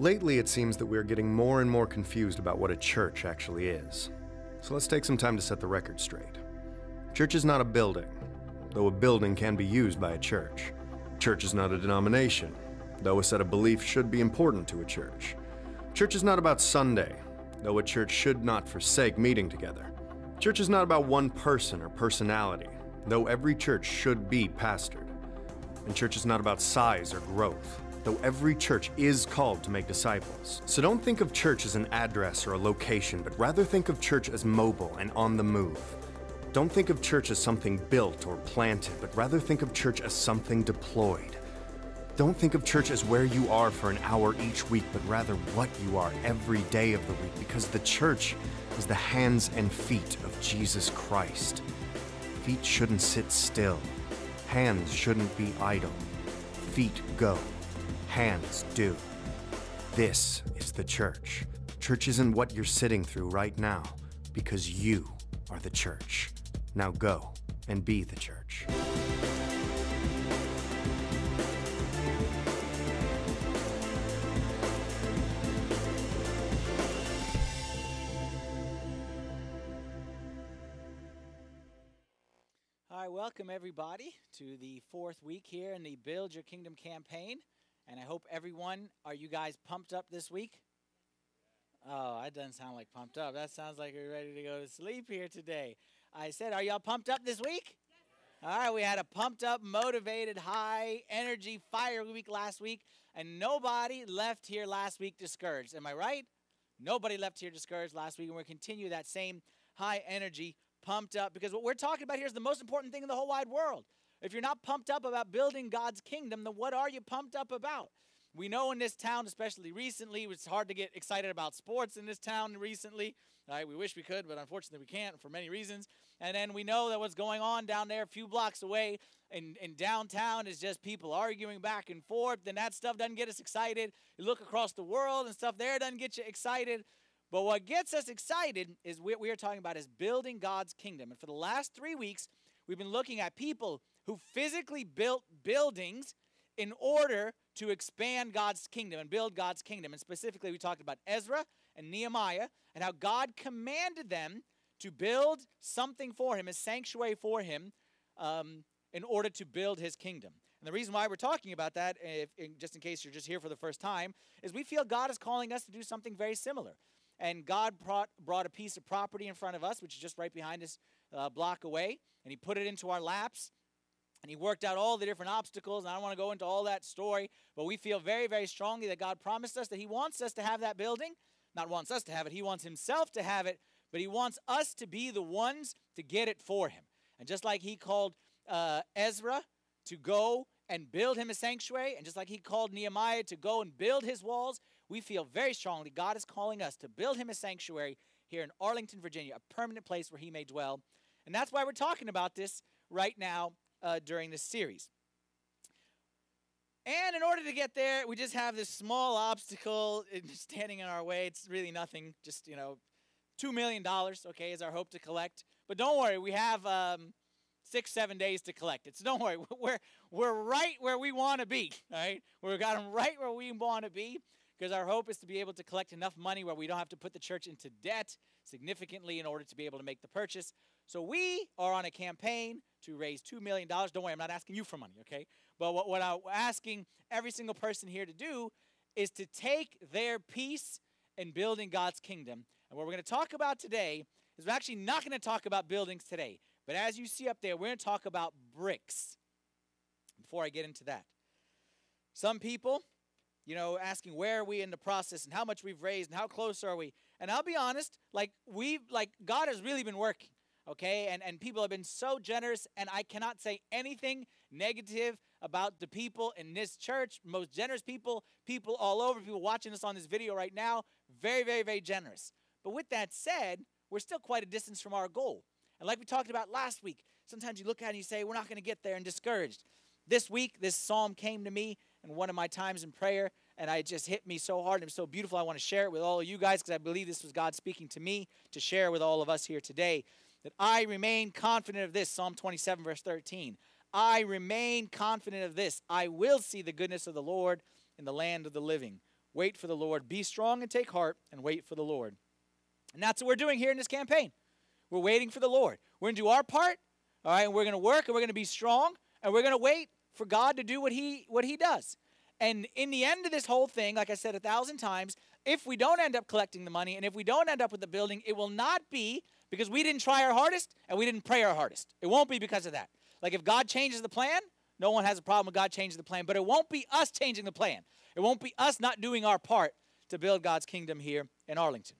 Lately, it seems that we're getting more and more confused about what a church actually is. So let's take some time to set the record straight. Church is not a building, though a building can be used by a church. Church is not a denomination, though a set of beliefs should be important to a church. Church is not about Sunday, though a church should not forsake meeting together. Church is not about one person or personality, though every church should be pastored. And church is not about size or growth, though every church is called to make disciples. So don't think of church as an address or a location, but rather think of church as mobile and on the move. Don't think of church as something built or planted, but rather think of church as something deployed. Don't think of church as where you are for an hour each week, but rather what you are every day of the week, because the church is the hands and feet of Jesus Christ. Feet shouldn't sit still. Hands shouldn't be idle. Feet go hands do. This is the church. Church isn't what you're sitting through right now, because you are the church. Now go and be the church. Right, welcome everybody to the fourth week here in the Build Your Kingdom campaign. And I hope everyone, are you guys pumped up this week? Oh, that doesn't sound like pumped up. That sounds like you're ready to go to sleep here today. I said, are y'all pumped up this week? Yes. All right, we had a pumped up, motivated, high energy fire week last week, and nobody left here last week discouraged. Am I right? Nobody left here discouraged last week, and we're continue that same high energy, pumped up, because what we're talking about here is the most important thing in the whole wide world. If you're not pumped up about building God's kingdom, then what are you pumped up about? We know in this town, especially recently, it's hard to get excited about sports in this town recently. Right? We wish we could, but unfortunately we can't for many reasons. And then we know that what's going on down there a few blocks away in, in downtown is just people arguing back and forth. Then that stuff doesn't get us excited. You look across the world and stuff there doesn't get you excited. But what gets us excited is what we are talking about is building God's kingdom. And for the last three weeks, we've been looking at people who physically built buildings in order to expand God's kingdom and build God's kingdom. And specifically, we talked about Ezra and Nehemiah and how God commanded them to build something for him, a sanctuary for him, um, in order to build his kingdom. And the reason why we're talking about that, if, in, just in case you're just here for the first time, is we feel God is calling us to do something very similar. And God brought, brought a piece of property in front of us, which is just right behind us, uh, block away, and He put it into our laps. And he worked out all the different obstacles. And I don't want to go into all that story, but we feel very, very strongly that God promised us that he wants us to have that building. Not wants us to have it, he wants himself to have it, but he wants us to be the ones to get it for him. And just like he called uh, Ezra to go and build him a sanctuary, and just like he called Nehemiah to go and build his walls, we feel very strongly God is calling us to build him a sanctuary here in Arlington, Virginia, a permanent place where he may dwell. And that's why we're talking about this right now uh, during this series. And in order to get there, we just have this small obstacle standing in our way. It's really nothing, just, you know, $2 million, okay, is our hope to collect. But don't worry, we have um, six, seven days to collect it. So don't worry, we're, we're right where we want to be, right? We've got them right where we want to be because our hope is to be able to collect enough money where we don't have to put the church into debt significantly in order to be able to make the purchase. So we are on a campaign to raise $2 million. Don't worry, I'm not asking you for money, okay? But what, what I'm asking every single person here to do is to take their piece in building God's kingdom. And what we're going to talk about today is we're actually not going to talk about buildings today. But as you see up there, we're going to talk about bricks. Before I get into that, some people, you know, asking where are we in the process and how much we've raised and how close are we. And I'll be honest, like we've like God has really been working okay? And, and people have been so generous, and I cannot say anything negative about the people in this church. Most generous people, people all over, people watching us on this video right now, very, very, very generous. But with that said, we're still quite a distance from our goal. And like we talked about last week, sometimes you look at it and you say, we're not going to get there and discouraged. This week, this psalm came to me in one of my times in prayer, and it just hit me so hard and so beautiful. I want to share it with all of you guys because I believe this was God speaking to me to share with all of us here today that I remain confident of this. Psalm 27, verse 13. I remain confident of this. I will see the goodness of the Lord in the land of the living. Wait for the Lord. Be strong and take heart and wait for the Lord. And that's what we're doing here in this campaign. We're waiting for the Lord. We're going to do our part, all right, and we're going to work and we're going to be strong and we're going to wait for God to do what he what he does. And in the end of this whole thing, like I said a thousand times, if we don't end up collecting the money and if we don't end up with the building, it will not be because we didn't try our hardest and we didn't pray our hardest. It won't be because of that. Like if God changes the plan, no one has a problem with God changing the plan, but it won't be us changing the plan. It won't be us not doing our part to build God's kingdom here in Arlington.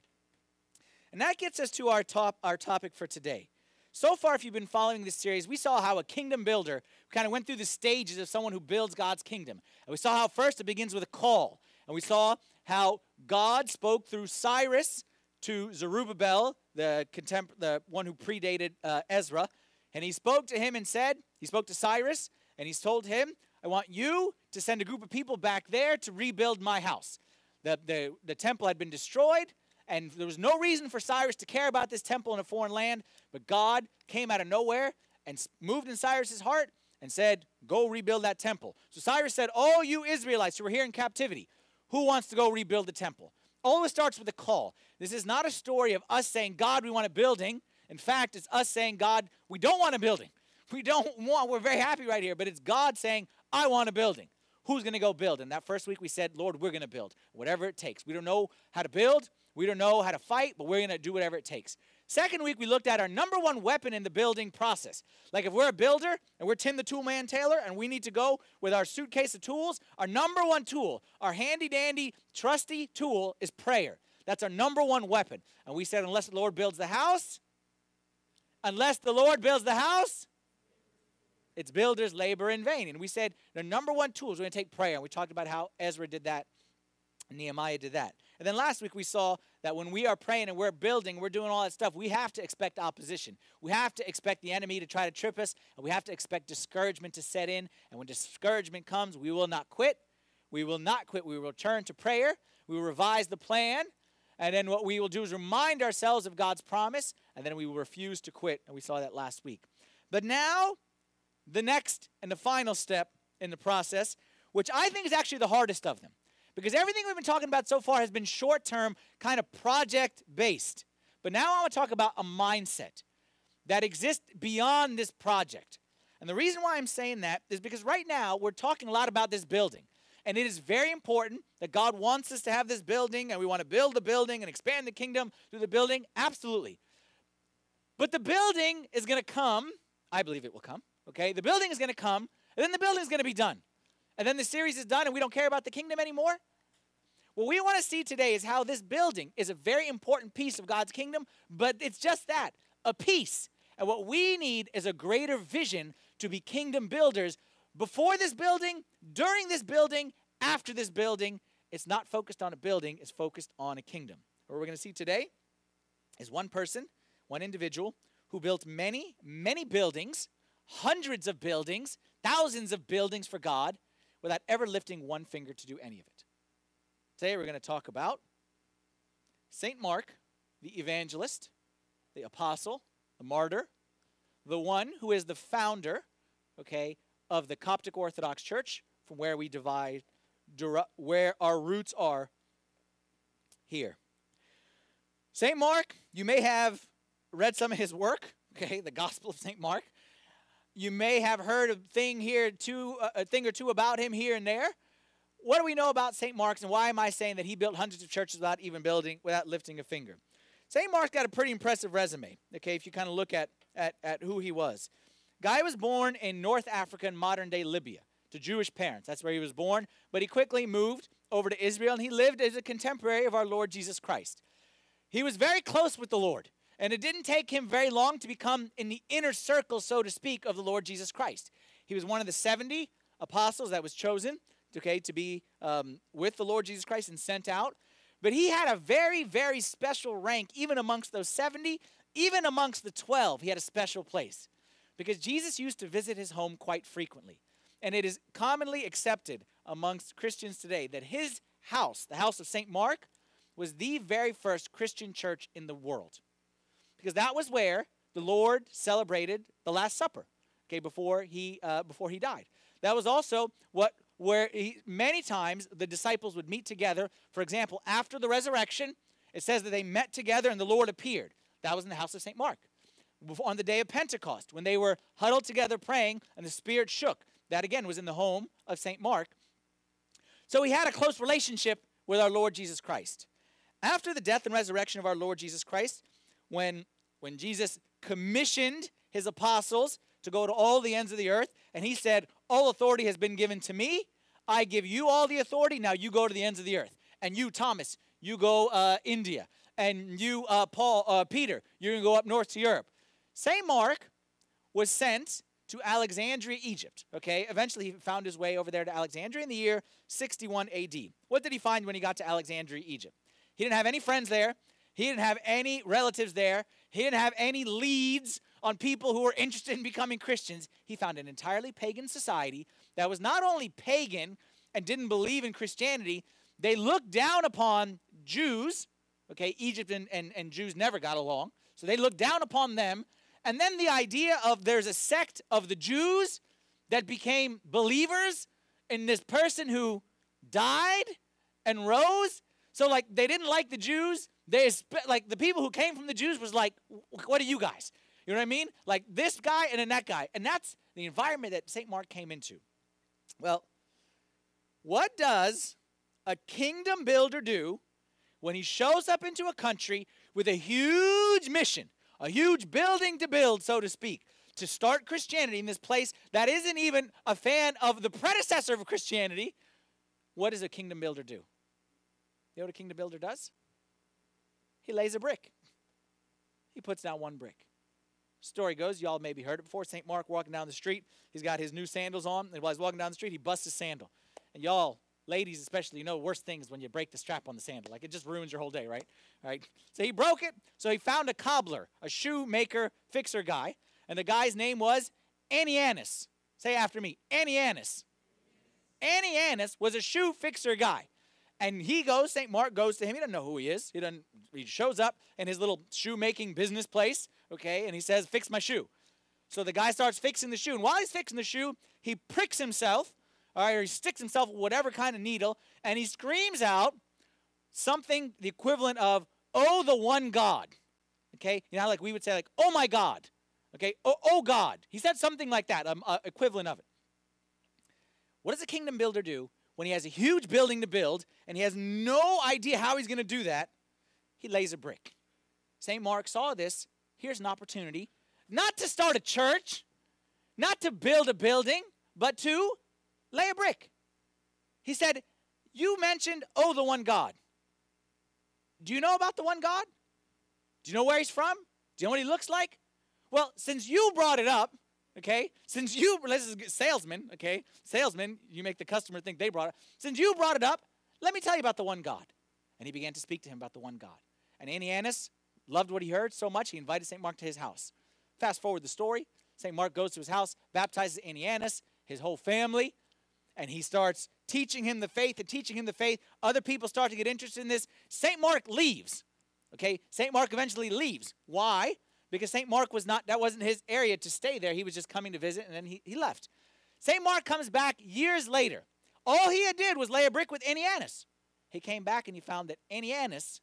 And that gets us to our top our topic for today. So far, if you've been following this series, we saw how a kingdom builder kind of went through the stages of someone who builds God's kingdom. And we saw how first it begins with a call. And we saw how God spoke through Cyrus to Zerubbabel, the, contemp- the one who predated uh, Ezra. And he spoke to him and said, he spoke to Cyrus, and he's told him, I want you to send a group of people back there to rebuild my house. The, the, the temple had been destroyed, and there was no reason for Cyrus to care about this temple in a foreign land, but God came out of nowhere and moved in Cyrus's heart and said, Go rebuild that temple. So Cyrus said, Oh, you Israelites who are here in captivity, who wants to go rebuild the temple? Always starts with a call. This is not a story of us saying, God, we want a building. In fact, it's us saying, God, we don't want a building. We don't want, we're very happy right here, but it's God saying, I want a building. Who's going to go build? And that first week we said, Lord, we're going to build, whatever it takes. We don't know how to build, we don't know how to fight, but we're going to do whatever it takes. Second week, we looked at our number one weapon in the building process. Like if we're a builder and we're Tim the Tool Man Taylor and we need to go with our suitcase of tools, our number one tool, our handy dandy, trusty tool is prayer. That's our number one weapon. And we said, unless the Lord builds the house, unless the Lord builds the house, it's builders labor in vain. And we said the number one tool is we're going to take prayer. And we talked about how Ezra did that, Nehemiah did that. And then last week we saw that when we are praying and we're building, we're doing all that stuff, we have to expect opposition. We have to expect the enemy to try to trip us, and we have to expect discouragement to set in. And when discouragement comes, we will not quit. We will not quit. We will turn to prayer. We will revise the plan. And then what we will do is remind ourselves of God's promise, and then we will refuse to quit. And we saw that last week. But now, the next and the final step in the process, which I think is actually the hardest of them. Because everything we've been talking about so far has been short term, kind of project based. But now I want to talk about a mindset that exists beyond this project. And the reason why I'm saying that is because right now we're talking a lot about this building. And it is very important that God wants us to have this building and we want to build the building and expand the kingdom through the building. Absolutely. But the building is going to come. I believe it will come. Okay? The building is going to come, and then the building is going to be done and then the series is done and we don't care about the kingdom anymore? What we want to see today is how this building is a very important piece of God's kingdom, but it's just that a piece. And what we need is a greater vision to be kingdom builders before this building, during this building, after this building. It's not focused on a building, it's focused on a kingdom. What we're going to see today is one person, one individual who built many, many buildings, hundreds of buildings, thousands of buildings for God without ever lifting one finger to do any of it. Today we're going to talk about St. Mark, the evangelist, the apostle, the martyr, the one who is the founder, okay, of the Coptic Orthodox Church, from where we divide, where our roots are here. St. Mark, you may have read some of his work, okay, the Gospel of St. Mark. You may have heard a thing here, two, uh, a thing or two about him here and there. What do we know about St. Mark's, and why am I saying that he built hundreds of churches without even building, without lifting a finger? St. Mark's got a pretty impressive resume. Okay, if you kind of look at, at at who he was. Guy was born in North Africa in modern day Libya to Jewish parents. That's where he was born. But he quickly moved over to Israel, and he lived as a contemporary of our Lord Jesus Christ. He was very close with the Lord. And it didn't take him very long to become in the inner circle, so to speak, of the Lord Jesus Christ. He was one of the 70 apostles that was chosen, okay, to be um, with the Lord Jesus Christ and sent out. But he had a very, very special rank, even amongst those 70, even amongst the 12, he had a special place. Because Jesus used to visit his home quite frequently. And it is commonly accepted amongst Christians today that his house, the house of St. Mark, was the very first Christian church in the world because that was where the Lord celebrated the Last Supper, okay, before he, uh, before he died. That was also what where he, many times the disciples would meet together. For example, after the resurrection, it says that they met together and the Lord appeared. That was in the house of St. Mark. On the day of Pentecost, when they were huddled together praying and the Spirit shook, that again was in the home of St. Mark. So he had a close relationship with our Lord Jesus Christ. After the death and resurrection of our Lord Jesus Christ, when, when Jesus commissioned his apostles to go to all the ends of the earth, and he said, All authority has been given to me. I give you all the authority. Now you go to the ends of the earth. And you, Thomas, you go uh, India. And you, uh, Paul, uh, Peter, you're going to go up north to Europe. St. Mark was sent to Alexandria, Egypt. Okay, eventually he found his way over there to Alexandria in the year 61 AD. What did he find when he got to Alexandria, Egypt? He didn't have any friends there. He didn't have any relatives there. He didn't have any leads on people who were interested in becoming Christians. He found an entirely pagan society that was not only pagan and didn't believe in Christianity, they looked down upon Jews. Okay, Egypt and, and, and Jews never got along. So they looked down upon them. And then the idea of there's a sect of the Jews that became believers in this person who died and rose. So like they didn't like the Jews. They like the people who came from the Jews was like, what are you guys? You know what I mean? Like this guy and then that guy. And that's the environment that St. Mark came into. Well, what does a kingdom builder do when he shows up into a country with a huge mission, a huge building to build, so to speak, to start Christianity in this place that isn't even a fan of the predecessor of Christianity? What does a kingdom builder do? You know what a kingdom builder does? He lays a brick. He puts down one brick. Story goes, y'all maybe heard it before. St. Mark walking down the street, he's got his new sandals on, and while he's walking down the street, he busts his sandal. And y'all, ladies especially, you know, worst thing is when you break the strap on the sandal. Like it just ruins your whole day, right? Right. So he broke it. So he found a cobbler, a shoemaker, fixer guy, and the guy's name was Annianus. Say after me, Annianus. Annianus was a shoe fixer guy. And he goes, St. Mark goes to him. He doesn't know who he is. He doesn't he shows up in his little shoemaking business place okay? And he says, Fix my shoe. So the guy starts fixing the shoe. And while he's fixing the shoe, he pricks himself, all right, or he sticks himself with whatever kind of needle, and he screams out something the equivalent of, Oh, the one God. Okay? You know, like we would say, like, Oh my God. Okay? Oh, oh God. He said something like that, um, uh, equivalent of it. What does a kingdom builder do when he has a huge building to build and he has no idea how he's going to do that? He lays a brick. St. Mark saw this here's an opportunity not to start a church, not to build a building, but to lay a brick. He said, You mentioned, oh, the one God. Do you know about the one God? Do you know where he's from? Do you know what he looks like? Well, since you brought it up, okay, since you, is salesman, okay, salesman, you make the customer think they brought it. Since you brought it up, let me tell you about the one God. And he began to speak to him about the one God. And Annianus loved what he heard so much, he invited St. Mark to his house. Fast forward the story St. Mark goes to his house, baptizes Annianus, his whole family, and he starts teaching him the faith and teaching him the faith. Other people start to get interested in this. St. Mark leaves. Okay, St. Mark eventually leaves. Why? Because St. Mark was not, that wasn't his area to stay there. He was just coming to visit and then he, he left. St. Mark comes back years later. All he had did was lay a brick with Annianus. He came back and he found that Annianus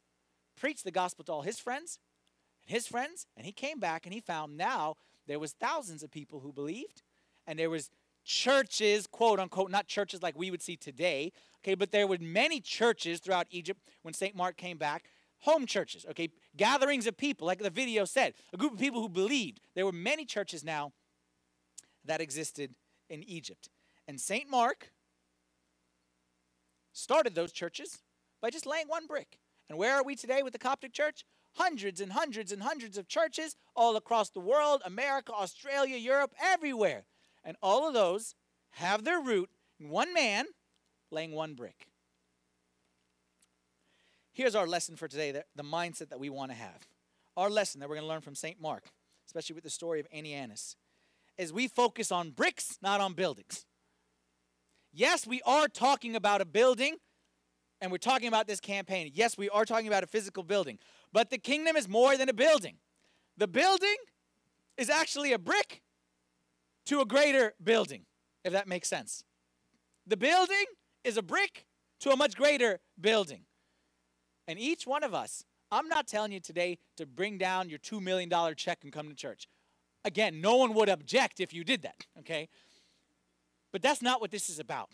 preached the gospel to all his friends and his friends, and he came back and he found now there was thousands of people who believed, and there was churches, quote unquote, not churches like we would see today, okay, but there were many churches throughout Egypt when St. Mark came back, home churches, okay, gatherings of people, like the video said, a group of people who believed. There were many churches now that existed in Egypt. And St. Mark started those churches by just laying one brick. And where are we today with the Coptic Church? Hundreds and hundreds and hundreds of churches all across the world America, Australia, Europe, everywhere. And all of those have their root in one man laying one brick. Here's our lesson for today the, mindset that we want to have. Our lesson that we're going to learn from St. Mark, especially with the story of Annianus, is we focus on bricks, not on buildings. Yes, we are talking about a building and we're talking about this campaign. Yes, we are talking about a physical building, but the kingdom is more than a building. The building is actually a brick to a greater building, if that makes sense. The building is a brick to a much greater building. And each one of us, I'm not telling you today to bring down your $2 million check and come to church. Again, no one would object if you did that, okay? But that's not what this is about.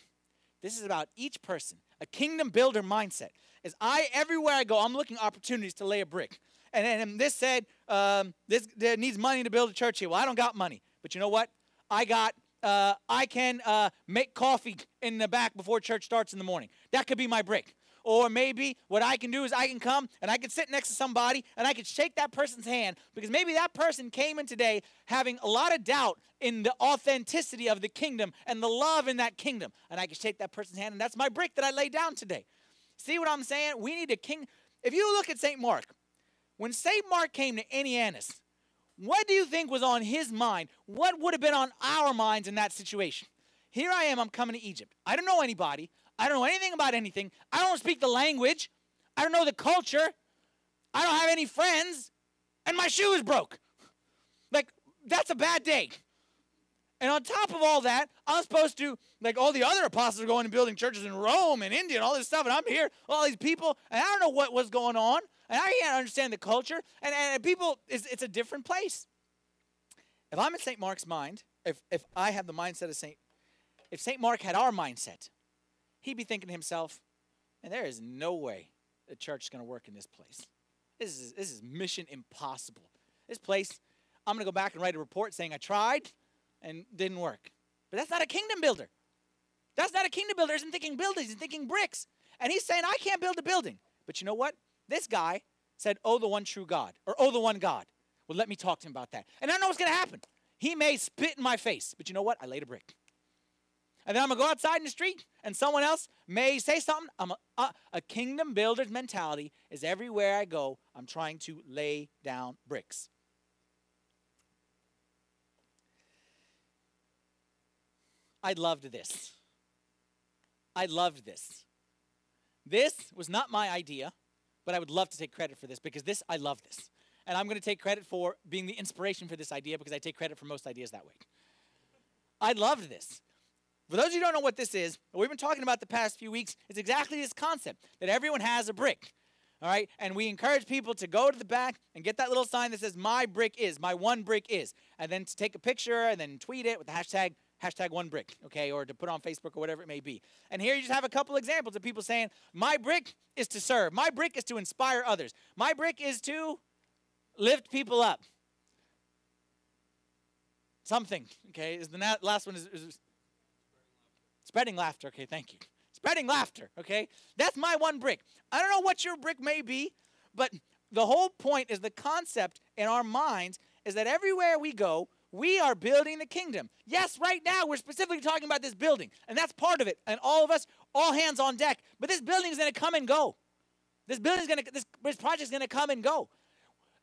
This is about each person, a kingdom builder mindset. As I, everywhere I go, I'm looking opportunities to lay a brick. And, and this said, um, this needs money to build a church here. Well, I don't got money. But you know what? I got uh, I can uh, make coffee in the back before church starts in the morning. That could be my brick. Or maybe what I can do is I can come and I can sit next to somebody and I can shake that person's hand because maybe that person came in today having a lot of doubt in the authenticity of the kingdom and the love in that kingdom. And I can shake that person's hand and that's my brick that I lay down today. See what I'm saying? We need a king. If you look at St. Mark, when St. Mark came to Ananias, what do you think was on his mind? What would have been on our minds in that situation? Here I am, I'm coming to Egypt. I don't know anybody. I don't know anything about anything. I don't speak the language. I don't know the culture. I don't have any friends. And my shoe is broke. Like, that's a bad day. And on top of all that, I'm supposed to, like all the other apostles are going and building churches in Rome and India and all this stuff, and I'm here, all these people, and I don't know what was going on, and I can't understand the culture, and, and people, it's, it's a different place. If I'm in St. Mark's mind, if, if I have the mindset of St. If St. Mark had our mindset, he'd be thinking to himself, and there is no way the church is going to work in this place. This is, this is mission impossible. This place, I'm going to go back and write a report saying I tried and didn't work. But that's not a kingdom builder. That's not a kingdom builder. He's thinking buildings, he's thinking bricks. And he's saying, I can't build a building. But you know what? This guy said, Oh, the one true God, or Oh, the one God. Well, let me talk to him about that. And I know what's going to happen. He may spit in my face, but you know what? I laid a brick. And then I'm going to go outside in the street, and someone else may say something. I'm a, a, a kingdom builder's mentality is everywhere I go, I'm trying to lay down bricks. I loved this. I loved this. This was not my idea, but I would love to take credit for this because this, I love this. And I'm going to take credit for being the inspiration for this idea because I take credit for most ideas that way. I loved this. For those of you who don't know what this is, what we've been talking about the past few weeks, it's exactly this concept that everyone has a brick. All right? And we encourage people to go to the back and get that little sign that says, My brick is, my one brick is. And then to take a picture and then tweet it with the hashtag, hashtag one brick, okay? Or to put on Facebook or whatever it may be. And here you just have a couple examples of people saying, My brick is to serve. My brick is to inspire others. My brick is to lift people up. Something, okay? Is the last one is, is Spreading laughter. Okay, thank you. Spreading laughter. Okay, that's my one brick. I don't know what your brick may be, but the whole point is the concept in our minds is that everywhere we go, we are building the kingdom. Yes, right now we're specifically talking about this building, and that's part of it. And all of us, all hands on deck. But this building is going to come and go. This building is going to, this, this project is going to come and go.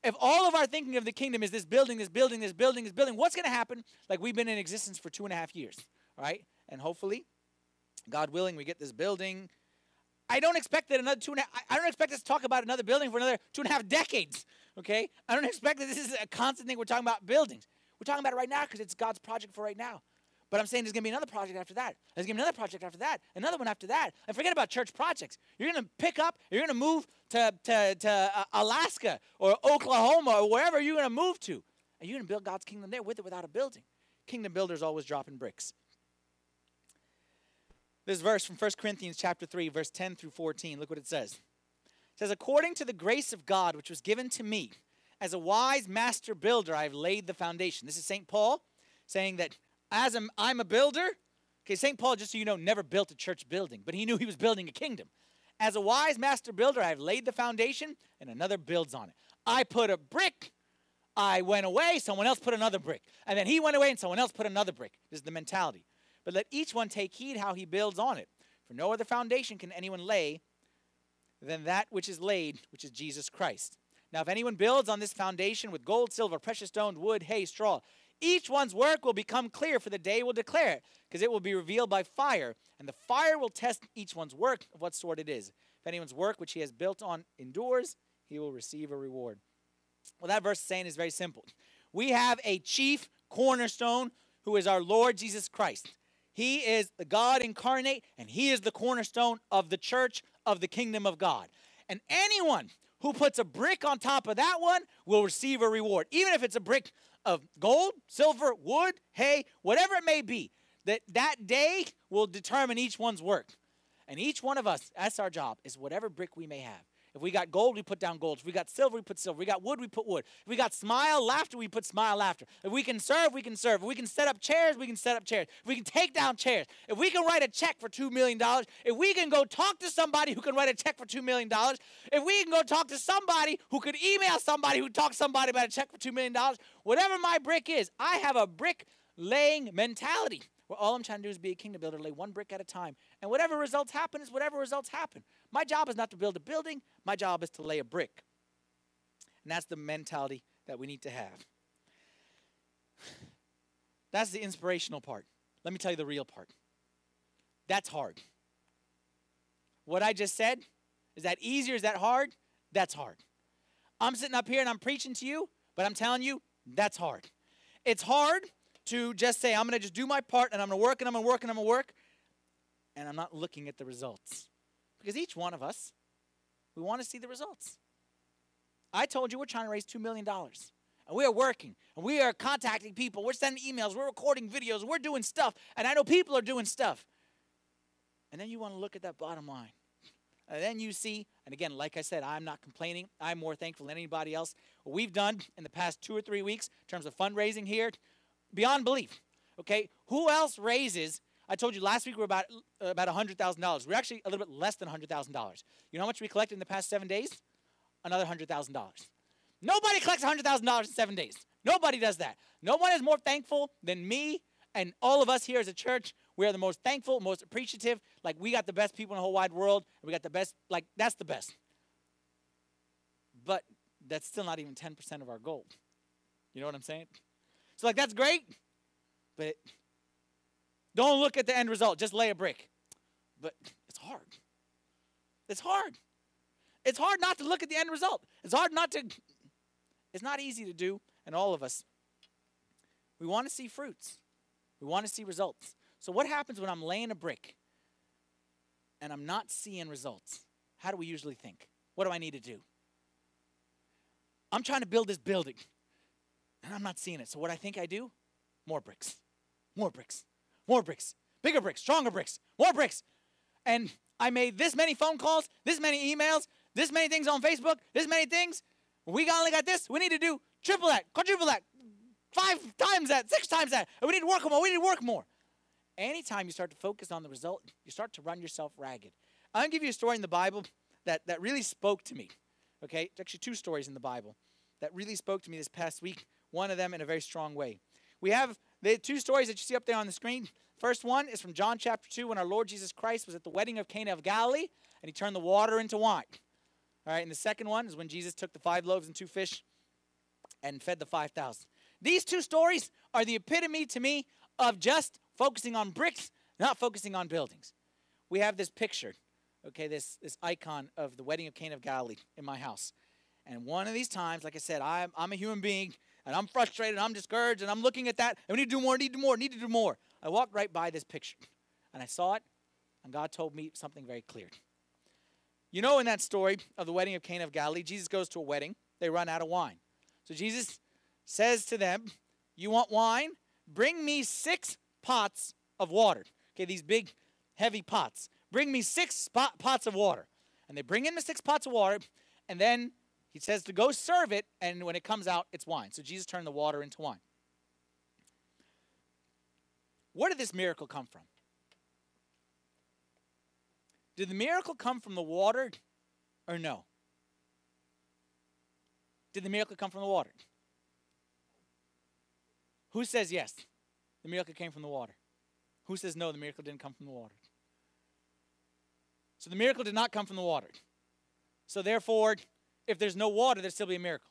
If all of our thinking of the kingdom is this building, this building, this building, this building, what's going to happen? Like we've been in existence for two and a half years, right? And hopefully God willing, we get this building. I don't expect that another two I don't expect us to talk about another building for another two and a half decades. Okay, I don't expect that this is a constant thing. We're talking about buildings. We're talking about it right now because it's God's project for right now. But I'm saying there's going to be another project after that. There's to be another project after that. Another one after that. And forget about church projects. You're going to pick up. You're going to move to to, to uh, Alaska or Oklahoma or wherever you're going to move to, and you're going to build God's kingdom there with it without a building. Kingdom builders always dropping bricks. This verse from 1 Corinthians chapter 3, verse 10 through 14. Look what it says. It says, According to the grace of God which was given to me, as a wise master builder, I have laid the foundation. This is St. Paul saying that as I'm, I'm a builder, okay, St. Paul, just so you know, never built a church building, but he knew he was building a kingdom. As a wise master builder, I have laid the foundation, and another builds on it. I put a brick, I went away, someone else put another brick. And then he went away, and someone else put another brick. This is the mentality but let each one take heed how he builds on it. For no other foundation can anyone lay than that which is laid, which is Jesus Christ. Now, if anyone builds on this foundation with gold, silver, precious stones, wood, hay, straw, each one's work will become clear, for the day will declare it, because it will be revealed by fire, and the fire will test each one's work of what sort it is. If anyone's work which he has built on endures, he will receive a reward. Well, that verse is saying is very simple. We have a chief cornerstone who is our Lord Jesus Christ. He is the God incarnate, and He is the cornerstone of the church of the kingdom of God. And anyone who puts a brick on top of that one will receive a reward, even if it's a brick of gold, silver, wood, hay, whatever it may be. That that day will determine each one's work. And each one of us, that's our job, is whatever brick we may have. If we got gold, we put down gold. If we got silver, we put silver. If we got wood, we put wood. If we got smile, laughter, we put smile, laughter. If we can serve, we can serve. If we can set up chairs, we can set up chairs. If we can take down chairs. If we can write a check for $2 million. If we can go talk to somebody who can write a check for $2 million. If we can go talk to somebody who could email somebody who talks somebody about a check for $2 million. Whatever my brick is, I have a brick laying mentality. Where all I'm trying to do is be a kingdom builder, lay one brick at a time. And whatever results happen is whatever results happen. My job is not to build a building, my job is to lay a brick. And that's the mentality that we need to have. That's the inspirational part. Let me tell you the real part. That's hard. What I just said, is that easy or is that hard? That's hard. I'm sitting up here and I'm preaching to you, but I'm telling you, that's hard. It's hard to just say, I'm going to just do my part and I'm going to work and I'm going to work and I'm going to work, and I'm not looking at the results. Because each one of us, we want to see the results. I told you we're trying to raise $2 million. And we are working, and we are contacting people, we're sending emails, we're recording videos, we're doing stuff, and I know people are doing stuff. And then you want to look at that bottom line. And then you see, and again, like I said, I'm not complaining. I'm more thankful than anybody else. What we've done in the past two or three weeks in terms of fundraising here, beyond belief. Okay, who else raises? I told you last week we are about uh, about hundred thousand dollars. We're actually a little bit less than hundred thousand dollars. You know how much we collected in the past seven days? Another hundred thousand dollars. Nobody collects hundred thousand dollars in seven days. Nobody does that. No one is more thankful than me and all of us here as a church. We are the most thankful, most appreciative. Like we got the best people in the whole wide world. We got the best. Like that's the best. But that's still not even ten percent of our goal. You know what I'm saying? Like that's great, but don't look at the end result. Just lay a brick. But it's hard. It's hard. It's hard not to look at the end result. It's hard not to. It's not easy to do, and all of us. We want to see fruits. We want to see results. So what happens when I'm laying a brick and I'm not seeing results? How do we usually think? What do I need to do? I'm trying to build this building and I'm not seeing it. So what I think I do? More bricks. More bricks. More bricks. Bigger bricks, stronger bricks, more bricks. And I made this many phone calls, this many emails, this many things on Facebook, this many things. We only got this. We need to do triple that, quadruple that, five times that, six times that. We need to work more. We need to work more. Anytime you start to focus on the result, you start to run yourself ragged. I'm going to give you a story in the Bible that, that really spoke to me. Okay? Actually two stories in the Bible that really spoke to me this past week one of them in a very strong way. We have the two stories that you see up there on the screen. First one is from John chapter 2 when our Lord Jesus Christ was at the wedding of Cana of Galilee and he turned the water into wine. All right, and the second one is when Jesus took the five loaves and two fish and fed the 5,000. These two stories are the epitome to me of just focusing on bricks, not focusing on buildings. We have this picture, okay, this, this icon of the wedding of Cana of Galilee in my house. And one of these times, like I said, I'm, I'm a human being and I'm frustrated, I'm discouraged, and I'm looking at that, and we need to do more, need to do more, need to do more. I walked right by this picture, and I saw it, and God told me something very clear. You know, in that story of the wedding of Cana of Galilee, Jesus goes to a wedding, they run out of wine. So Jesus says to them, You want wine? Bring me six pots of water. Okay, these big, heavy pots. Bring me six pots of water. And they bring in the six pots of water, and then he says to go serve it, and when it comes out, it's wine. So Jesus turned the water into wine. Where did this miracle come from? Did the miracle come from the water or no? Did the miracle come from the water? Who says yes? The miracle came from the water. Who says no? The miracle didn't come from the water. So the miracle did not come from the water. So therefore, if there's no water, there'd still be a miracle.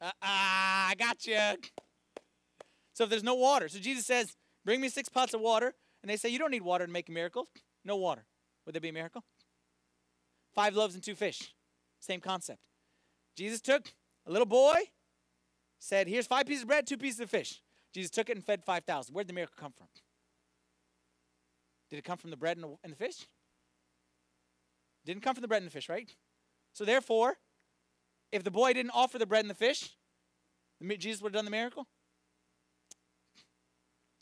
Uh, ah, I got you. So if there's no water, so Jesus says, "Bring me six pots of water," and they say, "You don't need water to make a miracle. No water. Would there be a miracle?" Five loaves and two fish. Same concept. Jesus took a little boy, said, "Here's five pieces of bread, two pieces of fish." Jesus took it and fed 5,000. Where did the miracle come from? Did it come from the bread and the fish? Didn't come from the bread and the fish, right? So therefore, if the boy didn't offer the bread and the fish, Jesus would have done the miracle.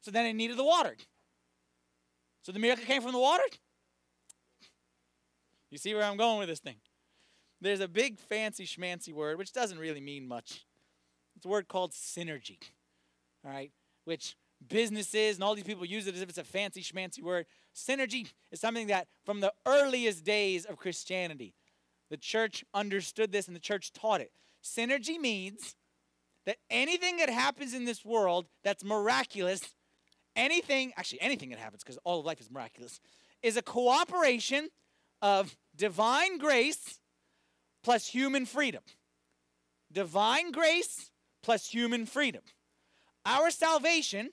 So then it needed the water. So the miracle came from the water? You see where I'm going with this thing? There's a big fancy schmancy word, which doesn't really mean much. It's a word called synergy. All right? Which businesses and all these people use it as if it's a fancy schmancy word. Synergy is something that from the earliest days of Christianity, the church understood this and the church taught it. Synergy means that anything that happens in this world that's miraculous anything, actually anything that happens, because all of life is miraculous, is a cooperation of divine grace plus human freedom. Divine grace plus human freedom. Our salvation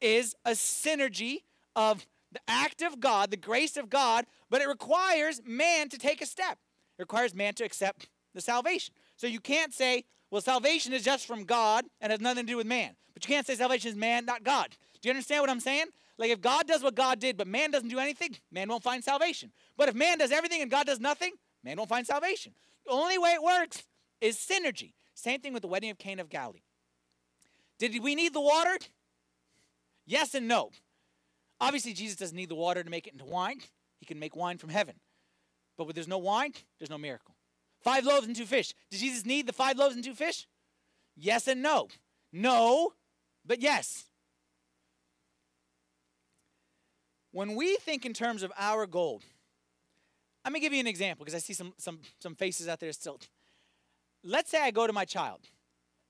is a synergy of the act of God, the grace of God, but it requires man to take a step. It requires man to accept the salvation. So you can't say, well, salvation is just from God and has nothing to do with man. But you can't say salvation is man, not God. Do you understand what I'm saying? Like if God does what God did, but man doesn't do anything, man won't find salvation. But if man does everything and God does nothing, man won't find salvation. The only way it works is synergy. Same thing with the wedding of Cana of Galilee. Did we need the water? Yes and no. Obviously, Jesus doesn't need the water to make it into wine. He can make wine from heaven. But when there's no wine, there's no miracle. Five loaves and two fish. Did Jesus need the five loaves and two fish? Yes and no. No, but yes. When we think in terms of our goal, I'm gonna give you an example because I see some some some faces out there still. Let's say I go to my child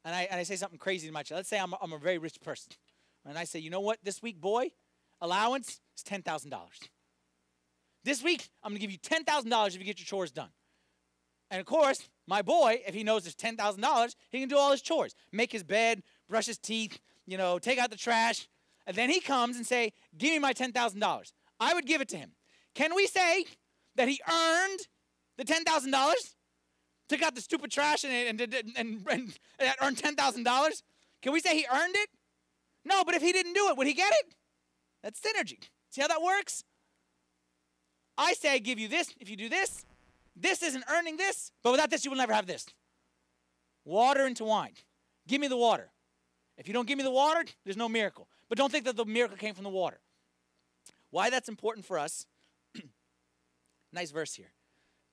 and I, and I say something crazy to my child. Let's say I'm a, I'm a very rich person. And I say, you know what, this week, boy, allowance is $10,000. This week, I'm going to give you $10,000 if you get your chores done. And of course, my boy, if he knows there's $10,000, he can do all his chores. Make his bed, brush his teeth, you know, take out the trash, and then he comes and say, "Give me my ten thousand dollars." I would give it to him. Can we say that he earned the ten thousand dollars? Took out the stupid trash and and and, and, and, earned ten thousand dollars? Can we say he earned it? No, but if he didn't do it, would he get it? That's synergy. See how that works? I say I give you this if you do this. This isn't earning this, but without this, you will never have this. Water into wine. Give me the water. If you don't give me the water, there's no miracle. But don't think that the miracle came from the water. Why that's important for us. nice verse here.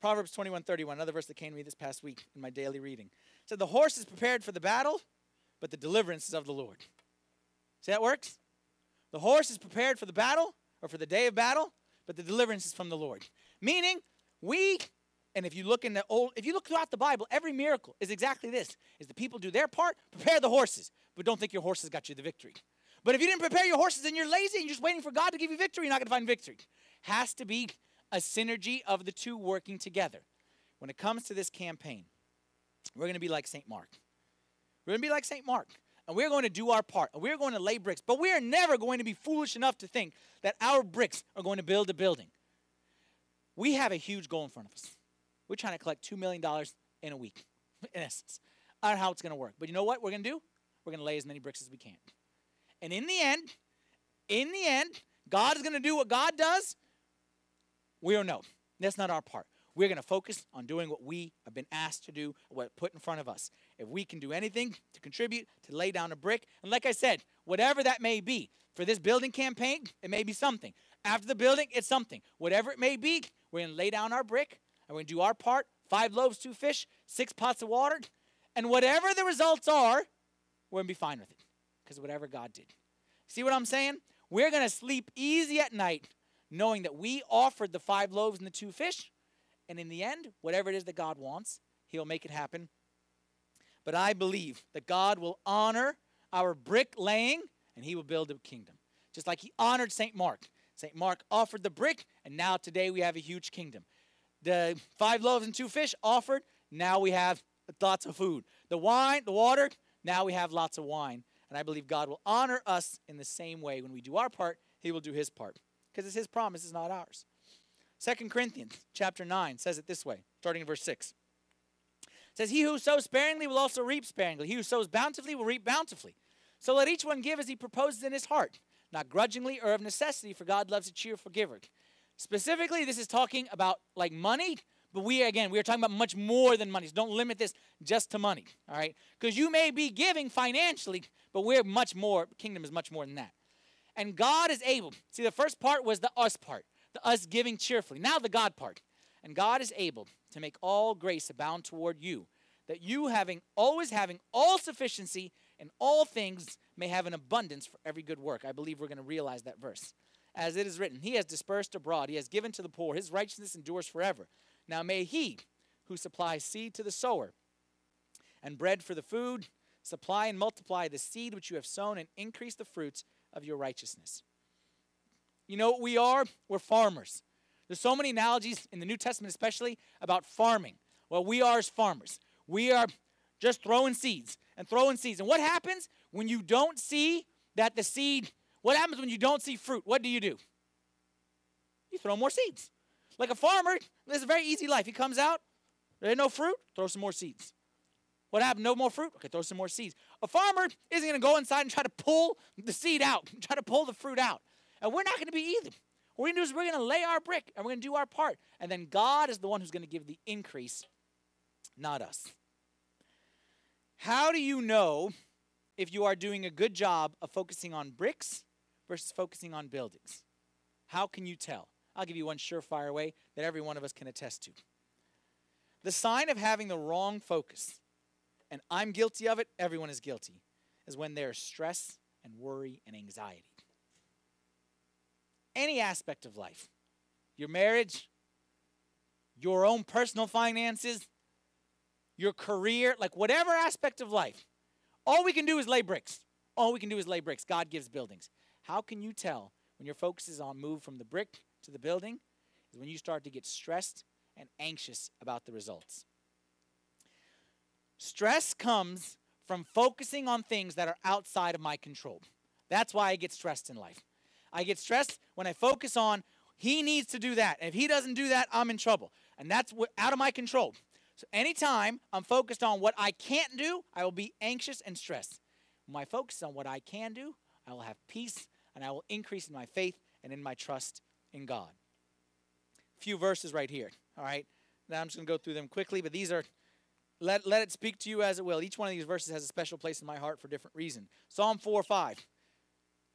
Proverbs 21 31, another verse that came to me this past week in my daily reading. It said, The horse is prepared for the battle, but the deliverance is of the Lord. See that works? The horse is prepared for the battle or for the day of battle, but the deliverance is from the Lord. Meaning, we, and if you look in the old, if you look throughout the Bible, every miracle is exactly this: is the people do their part, prepare the horses, but don't think your horses got you the victory. But if you didn't prepare your horses and you're lazy and you're just waiting for God to give you victory, you're not going to find victory. Has to be a synergy of the two working together. When it comes to this campaign, we're going to be like St. Mark. We're going to be like St. Mark. And we're going to do our part. And we're going to lay bricks. But we are never going to be foolish enough to think that our bricks are going to build a building. We have a huge goal in front of us. We're trying to collect $2 million in a week, in essence. I don't know how it's going to work. But you know what we're going to do? We're going to lay as many bricks as we can. And in the end, in the end, God is going to do what God does. We don't know. That's not our part. We're going to focus on doing what we have been asked to do, what put in front of us. If we can do anything to contribute, to lay down a brick, and like I said, whatever that may be, for this building campaign, it may be something. After the building, it's something. Whatever it may be, we're going to lay down our brick, and we're going to do our part five loaves, two fish, six pots of water, and whatever the results are, we're going to be fine with it because whatever God did. See what I'm saying? We're going to sleep easy at night knowing that we offered the five loaves and the two fish. And in the end, whatever it is that God wants, He'll make it happen. But I believe that God will honor our brick laying and He will build a kingdom. Just like He honored St. Mark. St. Mark offered the brick, and now today we have a huge kingdom. The five loaves and two fish offered, now we have lots of food. The wine, the water, now we have lots of wine. And I believe God will honor us in the same way. When we do our part, He will do His part. Because it's His promise, it's not ours. Second Corinthians chapter 9 says it this way, starting in verse 6. It says, He who sows sparingly will also reap sparingly. He who sows bountifully will reap bountifully. So let each one give as he proposes in his heart, not grudgingly or of necessity, for God loves a cheerful giver. Specifically, this is talking about like money, but we again, we are talking about much more than money. So don't limit this just to money, all right? Because you may be giving financially, but we're much more, kingdom is much more than that. And God is able. See, the first part was the us part, the us giving cheerfully. Now the God part. And God is able to make all grace abound toward you, that you having always having all sufficiency in all things may have an abundance for every good work. I believe we're going to realize that verse. As it is written, He has dispersed abroad, He has given to the poor, His righteousness endures forever. Now may He, who supplies seed to the sower and bread for the food, supply and multiply the seed which you have sown and increase the fruits of your righteousness. You know what we are? We're farmers. There's so many analogies in the New Testament, especially about farming. Well, we are as farmers. We are just throwing seeds and throwing seeds. And what happens when you don't see that the seed, what happens when you don't see fruit? What do you do? You throw more seeds. Like a farmer, it's a very easy life. He comes out, there's no fruit, throw some more seeds. What happened? No more fruit? Okay, throw some more seeds. A farmer isn't going to go inside and try to pull the seed out, try to pull the fruit out. And we're not going to be either. What we're going to do is we're going to lay our brick and we're going to do our part. And then God is the one who's going to give the increase, not us. How do you know if you are doing a good job of focusing on bricks versus focusing on buildings? How can you tell? I'll give you one surefire way that every one of us can attest to. The sign of having the wrong focus, and I'm guilty of it, everyone is guilty, is when there's stress and worry and anxiety. Any aspect of life, your marriage, your own personal finances, your career, like whatever aspect of life, all we can do is lay bricks. All we can do is lay bricks. God gives buildings. How can you tell when your focus is on move from the brick to the building? Is when you start to get stressed and anxious about the results. Stress comes from focusing on things that are outside of my control. That's why I get stressed in life. I get stressed when I focus on he needs to do that. If he doesn't do that, I'm in trouble. And that's out of my control. So anytime I'm focused on what I can't do, I will be anxious and stressed. When I focus on what I can do, I will have peace and I will increase in my faith and in my trust in God. A few verses right here, all right? Now I'm just going to go through them quickly, but these are, let, let it speak to you as it will. Each one of these verses has a special place in my heart for different reason. Psalm 4 5.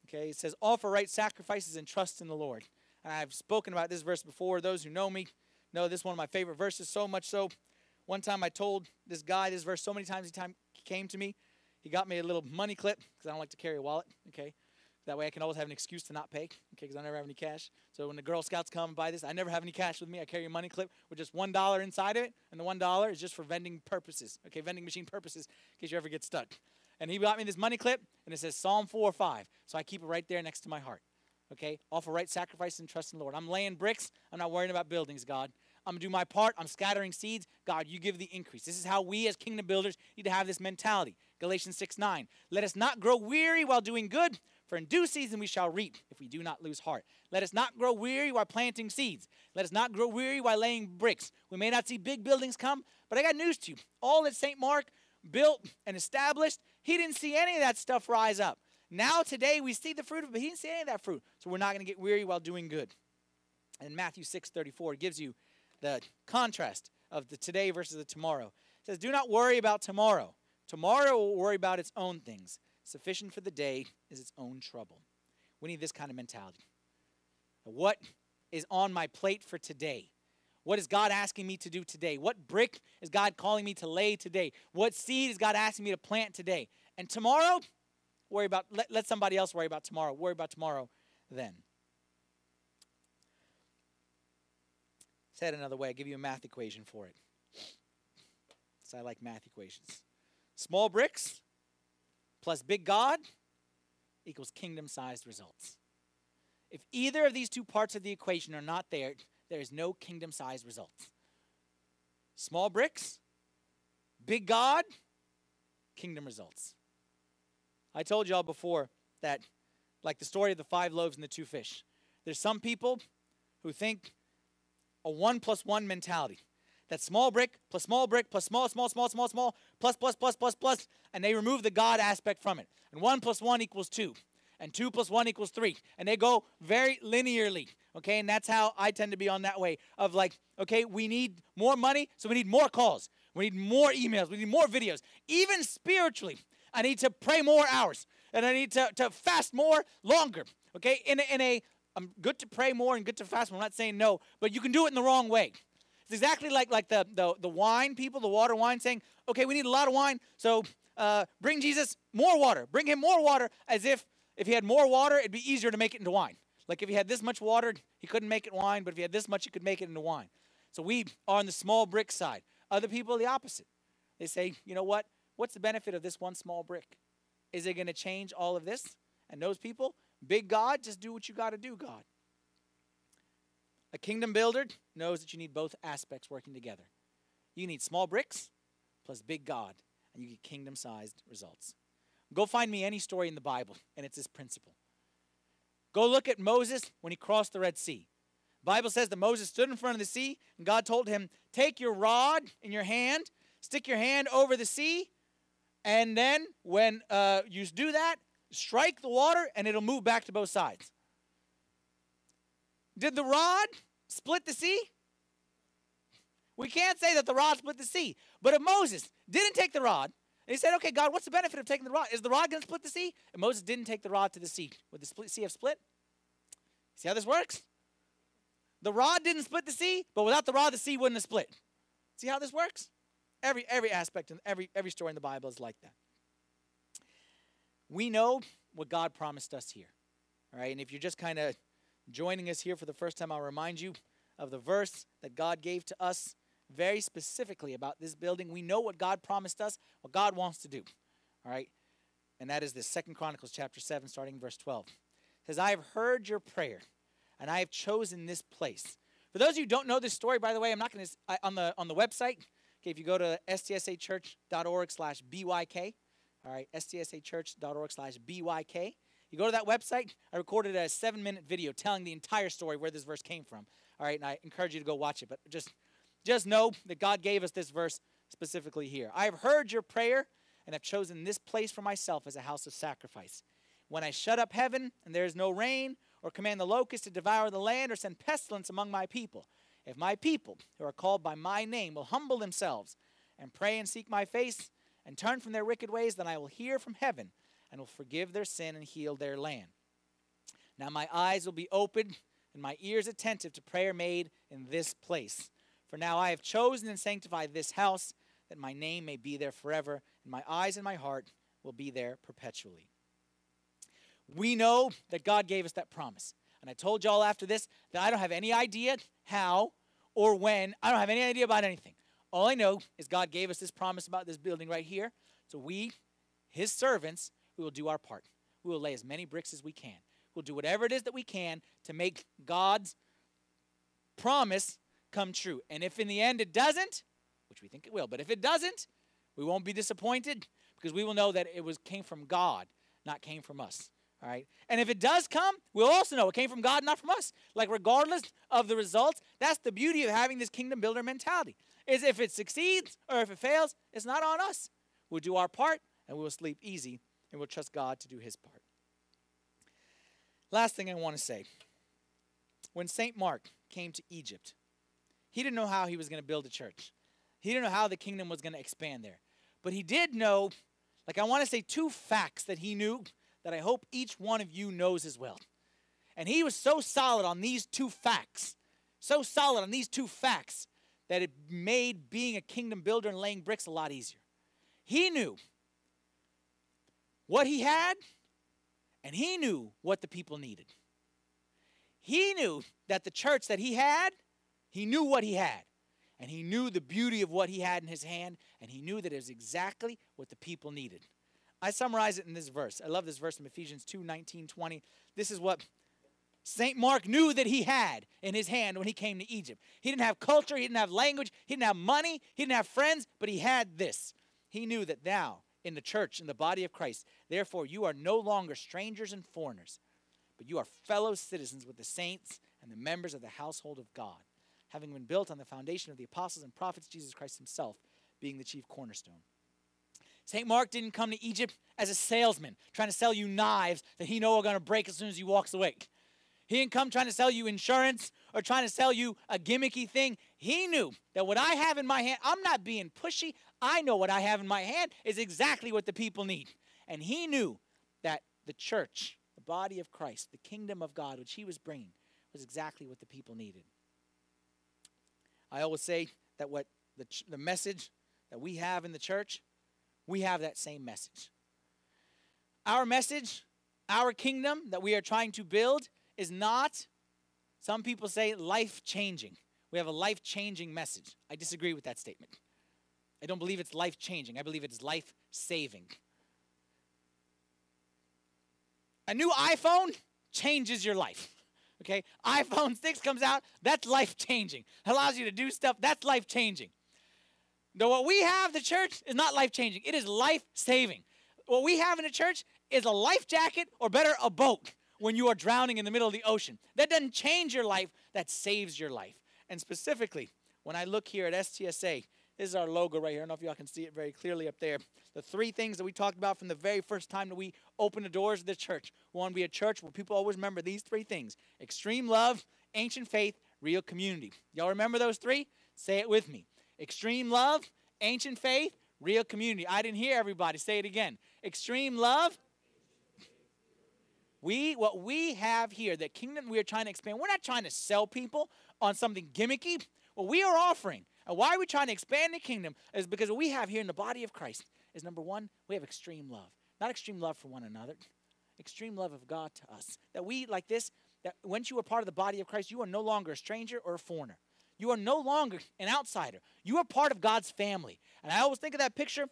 Okay, it says, Offer right sacrifices and trust in the Lord. I've spoken about this verse before. Those who know me know this is one of my favorite verses, so much so one time I told this guy this verse so many times he came to me. He got me a little money clip because I don't like to carry a wallet. Okay. That way I can always have an excuse to not pay. Okay. Because I never have any cash. So when the Girl Scouts come and buy this, I never have any cash with me. I carry a money clip with just $1 inside of it. And the $1 is just for vending purposes. Okay. Vending machine purposes in case you ever get stuck. And he got me this money clip and it says Psalm 4 or 5. So I keep it right there next to my heart. Okay. Offer right sacrifice and trust in the Lord. I'm laying bricks. I'm not worrying about buildings, God. I'm going to do my part. I'm scattering seeds. God, you give the increase. This is how we as kingdom builders need to have this mentality. Galatians 6 9. Let us not grow weary while doing good, for in due season we shall reap if we do not lose heart. Let us not grow weary while planting seeds. Let us not grow weary while laying bricks. We may not see big buildings come, but I got news to you. All that St. Mark built and established, he didn't see any of that stuff rise up. Now, today, we see the fruit of it, but he didn't see any of that fruit. So we're not going to get weary while doing good. And Matthew 6 34 it gives you the contrast of the today versus the tomorrow. It says, Do not worry about tomorrow. Tomorrow will worry about its own things. Sufficient for the day is its own trouble. We need this kind of mentality. What is on my plate for today? What is God asking me to do today? What brick is God calling me to lay today? What seed is God asking me to plant today? And tomorrow, worry about let, let somebody else worry about tomorrow. Worry about tomorrow then. Said another way, I give you a math equation for it. So I like math equations. Small bricks plus big God equals kingdom sized results. If either of these two parts of the equation are not there, there is no kingdom sized results. Small bricks, big God, kingdom results. I told y'all before that, like the story of the five loaves and the two fish, there's some people who think a one plus one mentality. that small brick plus small brick plus small, small, small, small, small, plus, plus, plus, plus, plus, and they remove the God aspect from it. And one plus one equals two, and two plus one equals three. And they go very linearly, okay? And that's how I tend to be on that way of like, okay, we need more money, so we need more calls. We need more emails. We need more videos. Even spiritually, I need to pray more hours, and I need to, to fast more longer, okay? In a, in a, I'm good to pray more and good to fast more. I'm not saying no, but you can do it in the wrong way. It's exactly like, like the, the, the wine people, the water wine, saying, okay, we need a lot of wine, so uh, bring Jesus more water. Bring him more water, as if if he had more water, it'd be easier to make it into wine. Like if he had this much water, he couldn't make it wine, but if he had this much, he could make it into wine. So we are on the small brick side. Other people are the opposite. They say, you know what? What's the benefit of this one small brick? Is it going to change all of this? And those people, big God, just do what you got to do, God. A kingdom builder knows that you need both aspects working together. You need small bricks plus big God, and you get kingdom sized results. Go find me any story in the Bible, and it's this principle. Go look at Moses when he crossed the Red Sea. The Bible says that Moses stood in front of the sea, and God told him, Take your rod in your hand, stick your hand over the sea, and then when uh, you do that, strike the water, and it'll move back to both sides. Did the rod split the sea? We can't say that the rod split the sea. But if Moses didn't take the rod, and he said, Okay, God, what's the benefit of taking the rod? Is the rod going to split the sea? And Moses didn't take the rod to the sea. Would the split, sea have split? See how this works? The rod didn't split the sea, but without the rod, the sea wouldn't have split. See how this works? Every, every aspect and every, every story in the Bible is like that. We know what God promised us here. All right, and if you're just kind of joining us here for the first time, I'll remind you of the verse that God gave to us very specifically about this building. We know what God promised us, what God wants to do. All right? And that is this Second Chronicles chapter 7, starting verse 12. It says, I have heard your prayer, and I have chosen this place. For those of you who don't know this story, by the way, I'm not going to, on the, on the website, okay, if you go to stsachurch.org slash BYK, all right, stsachurch.org slash BYK, you go to that website, I recorded a seven minute video telling the entire story where this verse came from. All right, and I encourage you to go watch it, but just just know that God gave us this verse specifically here. I have heard your prayer and have chosen this place for myself as a house of sacrifice. When I shut up heaven and there is no rain, or command the locust to devour the land, or send pestilence among my people, if my people, who are called by my name, will humble themselves and pray and seek my face and turn from their wicked ways, then I will hear from heaven and will forgive their sin and heal their land. Now my eyes will be open and my ears attentive to prayer made in this place. For now I have chosen and sanctified this house, that my name may be there forever, and my eyes and my heart will be there perpetually. We know that God gave us that promise. And I told y'all after this that I don't have any idea how or when. I don't have any idea about anything. All I know is God gave us this promise about this building right here. So we, his servants, we will do our part. We will lay as many bricks as we can. We'll do whatever it is that we can to make God's promise come true. And if in the end it doesn't, which we think it will, but if it doesn't, we won't be disappointed because we will know that it was came from God, not came from us. All right. And if it does come, we'll also know it came from God, not from us. Like regardless of the results, that's the beauty of having this kingdom builder mentality. Is if it succeeds or if it fails, it's not on us. We'll do our part and we will sleep easy and we'll trust God to do his part. Last thing I want to say. When St. Mark came to Egypt, he didn't know how he was going to build a church. He didn't know how the kingdom was going to expand there. But he did know, like I want to say two facts that he knew that I hope each one of you knows as well. And he was so solid on these two facts, so solid on these two facts, that it made being a kingdom builder and laying bricks a lot easier. He knew what he had, and he knew what the people needed. He knew that the church that he had he knew what he had, and he knew the beauty of what he had in his hand, and he knew that it was exactly what the people needed. I summarize it in this verse. I love this verse from Ephesians 2 19, 20. This is what St. Mark knew that he had in his hand when he came to Egypt. He didn't have culture, he didn't have language, he didn't have money, he didn't have friends, but he had this. He knew that now, in the church, in the body of Christ, therefore you are no longer strangers and foreigners, but you are fellow citizens with the saints and the members of the household of God having been built on the foundation of the apostles and prophets, Jesus Christ himself being the chief cornerstone. St. Mark didn't come to Egypt as a salesman trying to sell you knives that he know are going to break as soon as he walks away. He didn't come trying to sell you insurance or trying to sell you a gimmicky thing. He knew that what I have in my hand, I'm not being pushy. I know what I have in my hand is exactly what the people need. And he knew that the church, the body of Christ, the kingdom of God, which he was bringing, was exactly what the people needed. I always say that what the, the message that we have in the church, we have that same message. Our message, our kingdom that we are trying to build is not, some people say, life changing. We have a life changing message. I disagree with that statement. I don't believe it's life changing, I believe it is life saving. A new iPhone changes your life. Okay? iPhone 6 comes out, that's life changing. Allows you to do stuff, that's life changing. Though what we have, the church, is not life changing, it is life saving. What we have in the church is a life jacket, or better, a boat when you are drowning in the middle of the ocean. That doesn't change your life, that saves your life. And specifically, when I look here at STSA, this is our logo right here. I don't know if y'all can see it very clearly up there. The three things that we talked about from the very first time that we opened the doors of the church. We want to be a church where people always remember these three things extreme love, ancient faith, real community. Y'all remember those three? Say it with me. Extreme love, ancient faith, real community. I didn't hear everybody. Say it again. Extreme love, we what we have here, the kingdom we are trying to expand, we're not trying to sell people on something gimmicky. What we are offering, and why are we trying to expand the kingdom, is because what we have here in the body of Christ is number one, we have extreme love. Not extreme love for one another, extreme love of God to us. That we, like this, that once you are part of the body of Christ, you are no longer a stranger or a foreigner. You are no longer an outsider. You are part of God's family. And I always think of that picture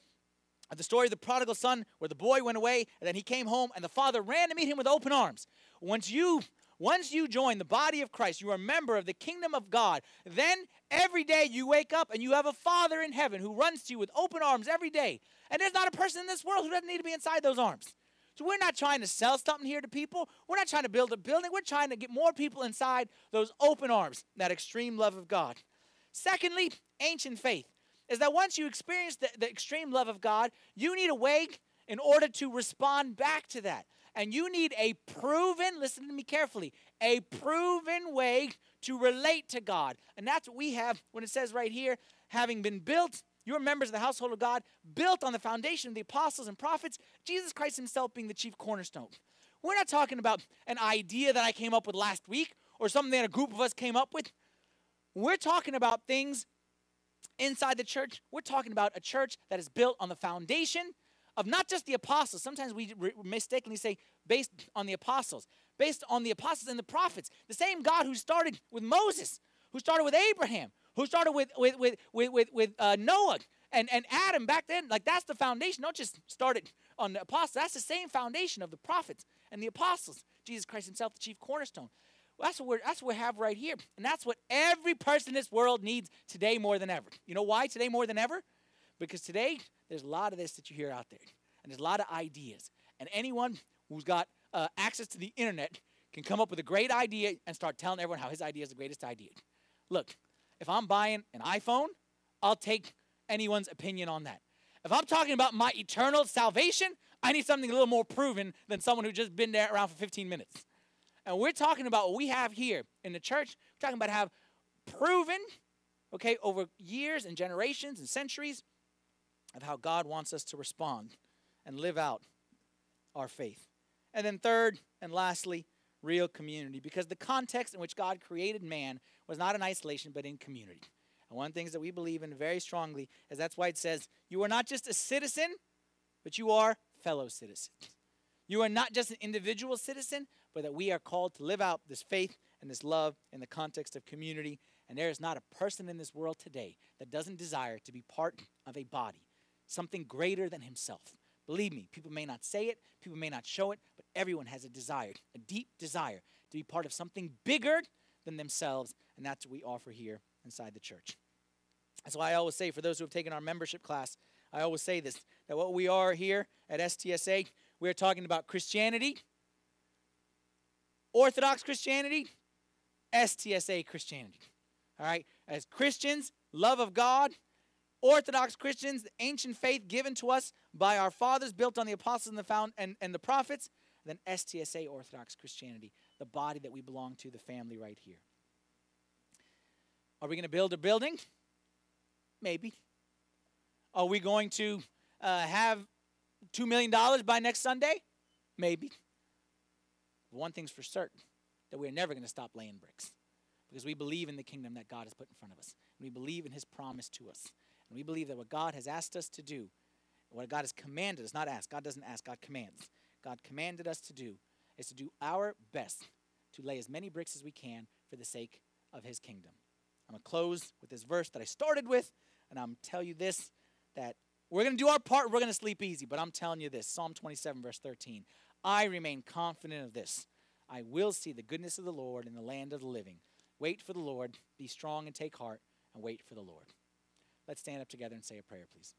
of the story of the prodigal son where the boy went away and then he came home and the father ran to meet him with open arms once you once you join the body of christ you are a member of the kingdom of god then every day you wake up and you have a father in heaven who runs to you with open arms every day. And there's not a person in this world who doesn't need to be inside those arms. So we're not trying to sell something here to people. We're not trying to build a building. We're trying to get more people inside those open arms that extreme love of god. Secondly ancient faith is that once you experience the, the extreme love of God, you need a way in order to respond back to that. And you need a proven, listen to me carefully, a proven way to relate to God. And that's what we have when it says right here, having been built, you are members of the household of God, built on the foundation of the apostles and prophets, Jesus Christ himself being the chief cornerstone. We're not talking about an idea that I came up with last week or something that a group of us came up with. We're talking about things inside the church, we're talking about a church that is built on the foundation of not just the apostles. Sometimes we mistakenly say based on the apostles, based on the apostles and the prophets. The same God who started with Moses, who started with Abraham, who started with with with with with, uh, Noah and and Adam back then. Like that's the foundation. Not just started on the apostles. That's the same foundation of the prophets and the apostles. Jesus Christ Himself, the chief cornerstone. That's what, we're, that's what we have right here. And that's what every person in this world needs today more than ever. You know why today more than ever? Because today, there's a lot of this that you hear out there. And there's a lot of ideas. And anyone who's got uh, access to the internet can come up with a great idea and start telling everyone how his idea is the greatest idea. Look, if I'm buying an iPhone, I'll take anyone's opinion on that. If I'm talking about my eternal salvation, I need something a little more proven than someone who's just been there around for 15 minutes. And we're talking about what we have here in the church. We're talking about have proven, okay, over years and generations and centuries of how God wants us to respond and live out our faith. And then third and lastly, real community because the context in which God created man was not in isolation but in community. And one of the things that we believe in very strongly is that's why it says you are not just a citizen, but you are fellow citizens. You are not just an individual citizen, but that we are called to live out this faith and this love in the context of community. And there is not a person in this world today that doesn't desire to be part of a body, something greater than himself. Believe me, people may not say it, people may not show it, but everyone has a desire, a deep desire to be part of something bigger than themselves. And that's what we offer here inside the church. That's why I always say, for those who have taken our membership class, I always say this that what we are here at STSA, we're talking about Christianity Orthodox Christianity, STSA Christianity. All right? As Christians, love of God, Orthodox Christians, the ancient faith given to us by our fathers, built on the apostles and the found and, and the prophets, then STSA Orthodox Christianity, the body that we belong to, the family right here. Are we going to build a building? Maybe. Are we going to uh, have $2 million by next Sunday? Maybe. One thing's for certain that we're never going to stop laying bricks because we believe in the kingdom that God has put in front of us. And we believe in his promise to us. And we believe that what God has asked us to do, what God has commanded us, not ask, God doesn't ask, God commands. God commanded us to do is to do our best to lay as many bricks as we can for the sake of his kingdom. I'm going to close with this verse that I started with, and I'm tell you this that we're going to do our part, we're going to sleep easy, but I'm telling you this Psalm 27, verse 13. I remain confident of this. I will see the goodness of the Lord in the land of the living. Wait for the Lord, be strong and take heart, and wait for the Lord. Let's stand up together and say a prayer, please.